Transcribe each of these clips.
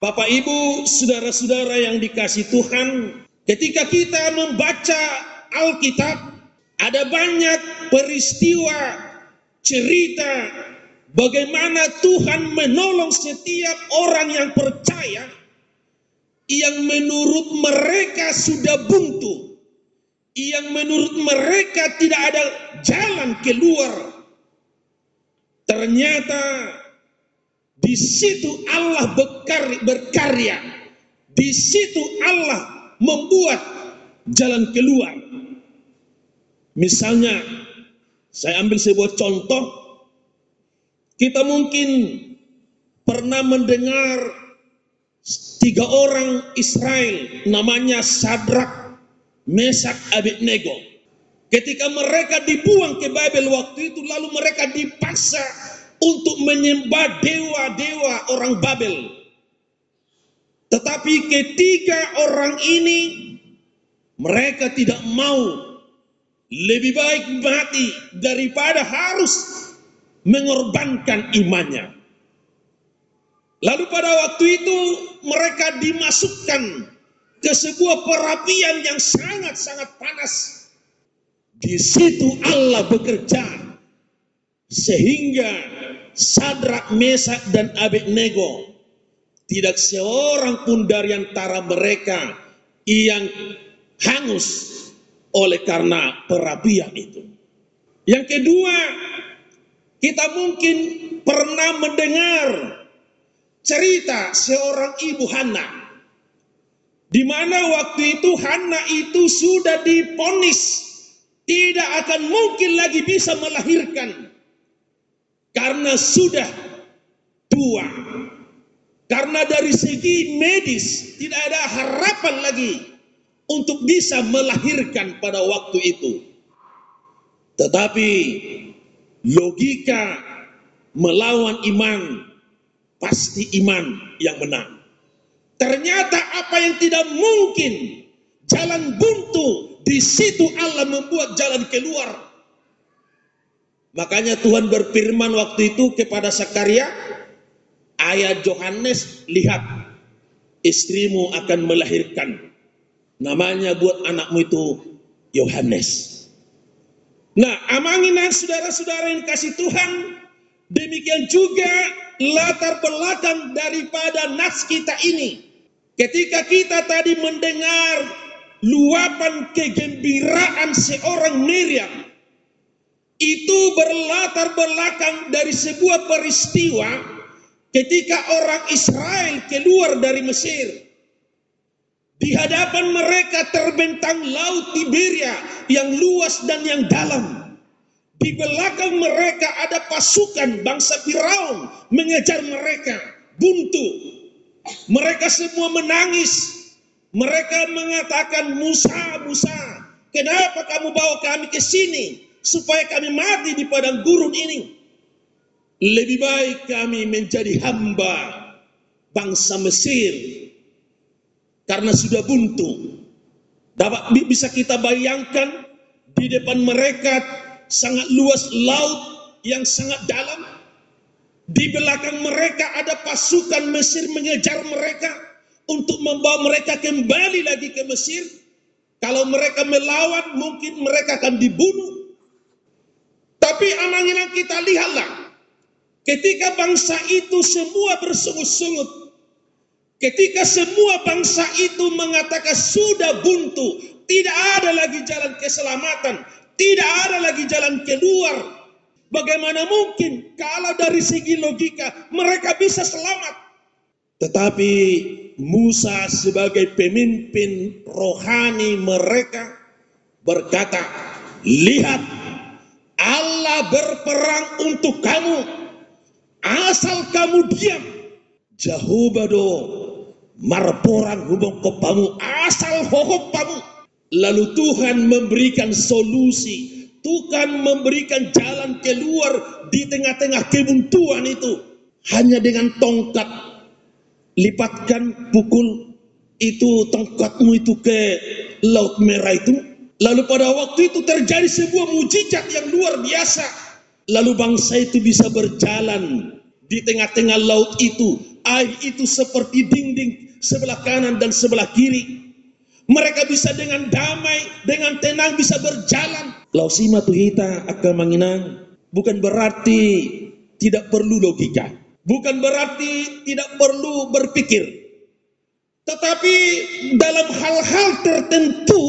Bapak Ibu, saudara-saudara yang dikasih Tuhan, ketika kita membaca Alkitab, ada banyak peristiwa, cerita bagaimana Tuhan menolong setiap orang yang percaya yang menurut mereka sudah buntu, yang menurut mereka tidak ada jalan keluar. Ternyata di situ Allah berkarya, di situ Allah membuat jalan keluar. Misalnya, saya ambil sebuah contoh, kita mungkin pernah mendengar tiga orang Israel namanya Sadrak, Mesak, Abednego. Ketika mereka dibuang ke Babel waktu itu lalu mereka dipaksa untuk menyembah dewa-dewa orang Babel. Tetapi ketiga orang ini mereka tidak mau lebih baik mati daripada harus mengorbankan imannya. Lalu pada waktu itu mereka dimasukkan ke sebuah perapian yang sangat-sangat panas. Di situ Allah bekerja sehingga Sadrak, Mesak dan Abednego tidak seorang pun dari antara mereka yang hangus oleh karena perapian itu. Yang kedua, kita mungkin pernah mendengar cerita seorang ibu Hana di mana waktu itu Hana itu sudah diponis tidak akan mungkin lagi bisa melahirkan karena sudah tua. Karena dari segi medis tidak ada harapan lagi untuk bisa melahirkan pada waktu itu. Tetapi logika melawan iman pasti iman yang menang. Ternyata apa yang tidak mungkin, jalan buntu, di situ Allah membuat jalan keluar. Makanya Tuhan berfirman waktu itu kepada Sakaria, ayat Yohanes, lihat istrimu akan melahirkan. Namanya buat anakmu itu Yohanes. Nah, amanginan saudara-saudara yang kasih Tuhan, demikian juga latar belakang daripada nas kita ini. Ketika kita tadi mendengar luapan kegembiraan seorang Miriam, itu berlatar belakang dari sebuah peristiwa ketika orang Israel keluar dari Mesir. Di hadapan mereka terbentang laut Tiberia yang luas dan yang dalam. Di belakang mereka ada pasukan bangsa Firaun mengejar mereka, buntu. Mereka semua menangis. Mereka mengatakan, Musa, Musa, kenapa kamu bawa kami ke sini? Supaya kami mati di padang gurun ini. Lebih baik kami menjadi hamba bangsa Mesir. Karena sudah buntu. Dapat bisa kita bayangkan di depan mereka sangat luas laut yang sangat dalam. Di belakang mereka ada pasukan Mesir mengejar mereka untuk membawa mereka kembali lagi ke Mesir. Kalau mereka melawan mungkin mereka akan dibunuh. Tapi amanginan kita lihatlah. Ketika bangsa itu semua bersungut-sungut. Ketika semua bangsa itu mengatakan sudah buntu. Tidak ada lagi jalan keselamatan. Tidak ada lagi jalan keluar. Bagaimana mungkin kalau dari segi logika mereka bisa selamat. Tetapi Musa sebagai pemimpin rohani mereka berkata, lihat Allah berperang untuk kamu. Asal kamu diam. Jauh bado marporang hubung kopamu asal hohopamu Lalu Tuhan memberikan solusi. Tuhan memberikan jalan keluar di tengah-tengah kebuntuan itu. Hanya dengan tongkat. Lipatkan pukul itu tongkatmu itu ke laut merah itu. Lalu pada waktu itu terjadi sebuah mujizat yang luar biasa. Lalu bangsa itu bisa berjalan di tengah-tengah laut itu air itu seperti dinding sebelah kanan dan sebelah kiri. Mereka bisa dengan damai, dengan tenang bisa berjalan. Lausima tuhita akan menginang. Bukan berarti tidak perlu logika. Bukan berarti tidak perlu berpikir. Tetapi dalam hal-hal tertentu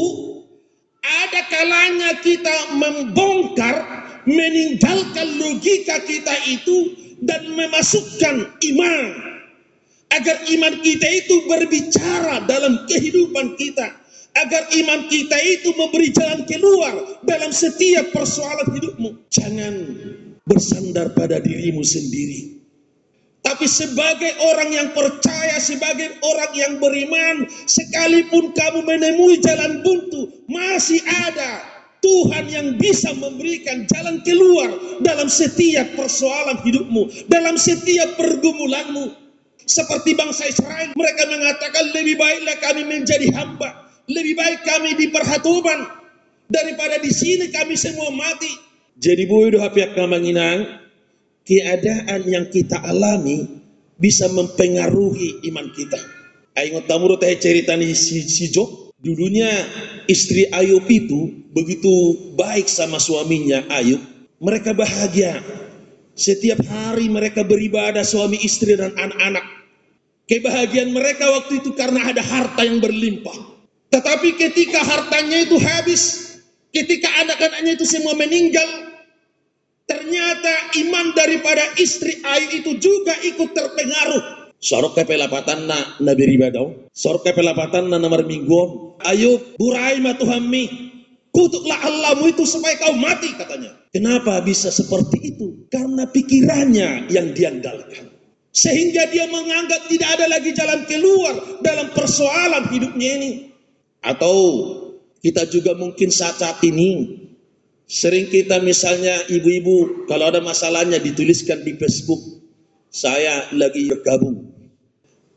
ada kalanya kita membongkar, meninggalkan logika kita itu dan memasukkan iman. Agar iman kita itu berbicara dalam kehidupan kita. Agar iman kita itu memberi jalan keluar dalam setiap persoalan hidupmu. Jangan bersandar pada dirimu sendiri tapi sebagai orang yang percaya, sebagai orang yang beriman, sekalipun kamu menemui jalan buntu, masih ada Tuhan yang bisa memberikan jalan keluar dalam setiap persoalan hidupmu, dalam setiap pergumulanmu. Seperti bangsa Israel, mereka mengatakan lebih baiklah kami menjadi hamba, lebih baik kami di perhatuban daripada di sini kami semua mati. Jadi bodoh pihak kamanginang, keadaan yang kita alami bisa mempengaruhi iman kita. Ayo tamu teh cerita nih si, si Jok, Dulunya istri Ayub itu begitu baik sama suaminya Ayub. Mereka bahagia. Setiap hari mereka beribadah suami istri dan anak-anak. Kebahagiaan mereka waktu itu karena ada harta yang berlimpah. Tetapi ketika hartanya itu habis, ketika anak-anaknya itu semua meninggal, ternyata iman daripada istri Ayub itu juga ikut terpengaruh Sorok ke pelapatan na nabi ribadau. Sorok ke pelapatan na namar minggu. Ayo burai Tuhan mi. Kutuklah Allahmu itu supaya kau mati katanya. Kenapa bisa seperti itu? Karena pikirannya yang diandalkan. Sehingga dia menganggap tidak ada lagi jalan keluar dalam persoalan hidupnya ini. Atau kita juga mungkin saat-saat ini sering kita misalnya ibu-ibu kalau ada masalahnya dituliskan di Facebook saya lagi bergabung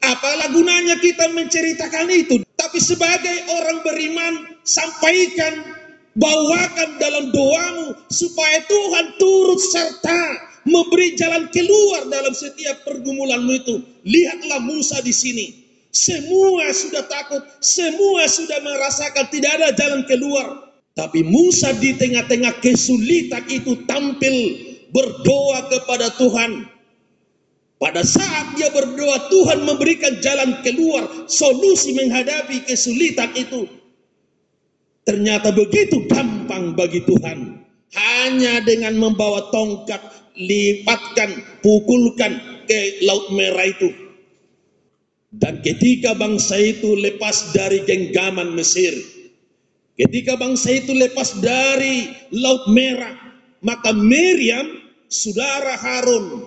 Apalah gunanya kita menceritakan itu? Tapi sebagai orang beriman, sampaikan, bawakan dalam doamu supaya Tuhan turut serta memberi jalan keluar dalam setiap pergumulanmu itu. Lihatlah Musa di sini. Semua sudah takut, semua sudah merasakan tidak ada jalan keluar. Tapi Musa di tengah-tengah kesulitan itu tampil berdoa kepada Tuhan. Pada saat dia berdoa, Tuhan memberikan jalan keluar, solusi menghadapi kesulitan itu. Ternyata begitu gampang bagi Tuhan. Hanya dengan membawa tongkat, lipatkan, pukulkan ke Laut Merah itu. Dan ketika bangsa itu lepas dari genggaman Mesir, ketika bangsa itu lepas dari Laut Merah, maka Miriam, saudara Harun,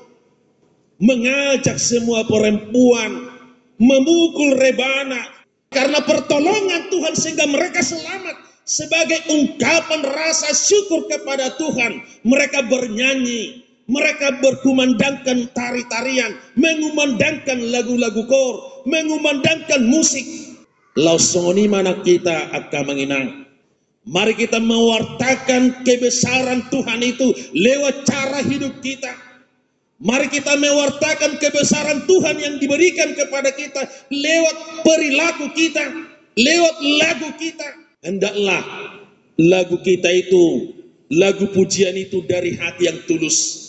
mengajak semua perempuan memukul rebana karena pertolongan Tuhan sehingga mereka selamat sebagai ungkapan rasa syukur kepada Tuhan. Mereka bernyanyi mereka berkumandangkan tari-tarian mengumandangkan lagu-lagu kor mengumandangkan musik lausoni mana kita akan menginang mari kita mewartakan kebesaran Tuhan itu lewat cara hidup kita Mari kita mewartakan kebesaran Tuhan yang diberikan kepada kita lewat perilaku kita, lewat lagu kita. Hendaklah lagu kita itu, lagu pujian itu dari hati yang tulus.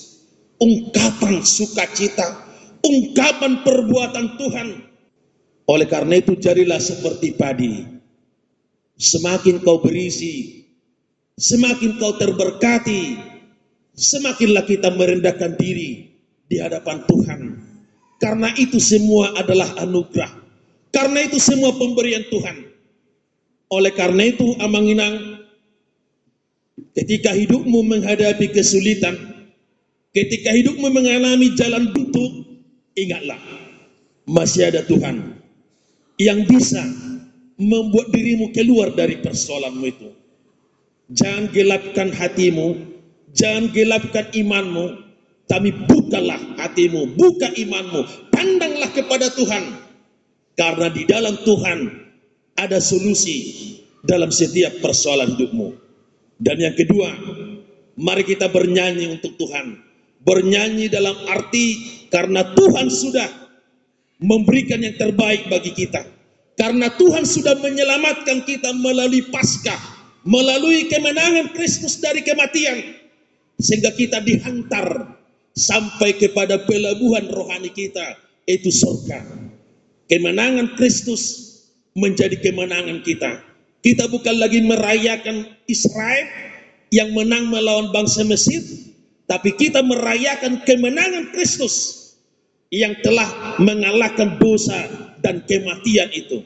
Ungkapan sukacita, ungkapan perbuatan Tuhan. Oleh karena itu jadilah seperti padi. Semakin kau berisi, semakin kau terberkati, semakinlah kita merendahkan diri di hadapan Tuhan. Karena itu semua adalah anugerah. Karena itu semua pemberian Tuhan. Oleh karena itu Amanginang, ketika hidupmu menghadapi kesulitan, ketika hidupmu mengalami jalan buntu, ingatlah, masih ada Tuhan yang bisa membuat dirimu keluar dari persoalanmu itu. Jangan gelapkan hatimu, jangan gelapkan imanmu, tapi bukalah hatimu, buka imanmu, pandanglah kepada Tuhan. Karena di dalam Tuhan ada solusi dalam setiap persoalan hidupmu. Dan yang kedua, mari kita bernyanyi untuk Tuhan. Bernyanyi dalam arti karena Tuhan sudah memberikan yang terbaik bagi kita. Karena Tuhan sudah menyelamatkan kita melalui Paskah, melalui kemenangan Kristus dari kematian, sehingga kita dihantar sampai kepada pelabuhan rohani kita, itu surga. Kemenangan Kristus menjadi kemenangan kita. Kita bukan lagi merayakan Israel yang menang melawan bangsa Mesir, tapi kita merayakan kemenangan Kristus yang telah mengalahkan dosa dan kematian itu.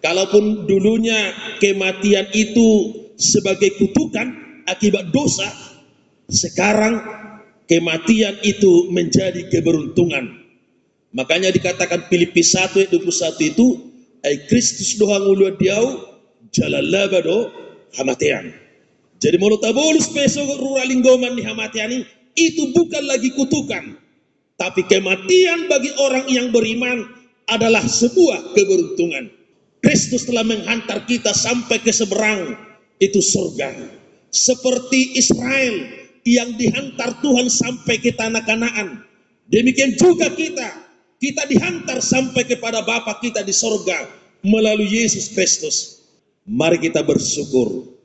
Kalaupun dulunya kematian itu sebagai kutukan akibat dosa, sekarang kematian itu menjadi keberuntungan. Makanya dikatakan Filipi 1 ayat 21 itu, ay Kristus doang ulu diau jalalabado hamatian. Jadi mulut tabolus peso ruralinggoman di hamatiani itu bukan lagi kutukan, tapi kematian bagi orang yang beriman adalah sebuah keberuntungan. Kristus telah menghantar kita sampai ke seberang, itu surga. Seperti Israel yang dihantar Tuhan sampai ke tanah kanaan. Demikian juga kita, kita dihantar sampai kepada Bapa kita di surga melalui Yesus Kristus. Mari kita bersyukur.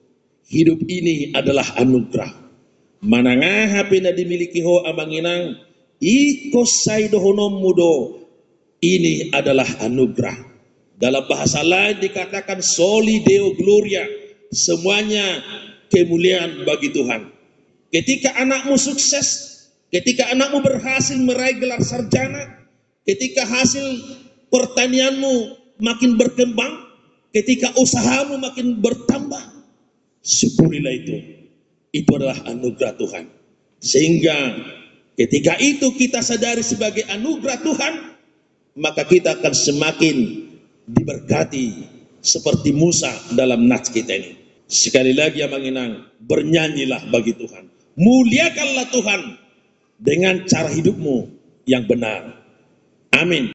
Hidup ini adalah anugerah. Manangah pina dimiliki ho amanginang Iko mudo. Ini adalah anugerah. Dalam bahasa lain dikatakan soli deo gloria. Semuanya kemuliaan bagi Tuhan. Ketika anakmu sukses, ketika anakmu berhasil meraih gelar sarjana, ketika hasil pertanianmu makin berkembang, ketika usahamu makin bertambah, syukurilah itu. Itu adalah anugerah Tuhan. Sehingga Ketika itu kita sadari sebagai anugerah Tuhan, maka kita akan semakin diberkati seperti Musa dalam nats kita ini. Sekali lagi yang menginang, bernyanyilah bagi Tuhan. Muliakanlah Tuhan dengan cara hidupmu yang benar. Amin.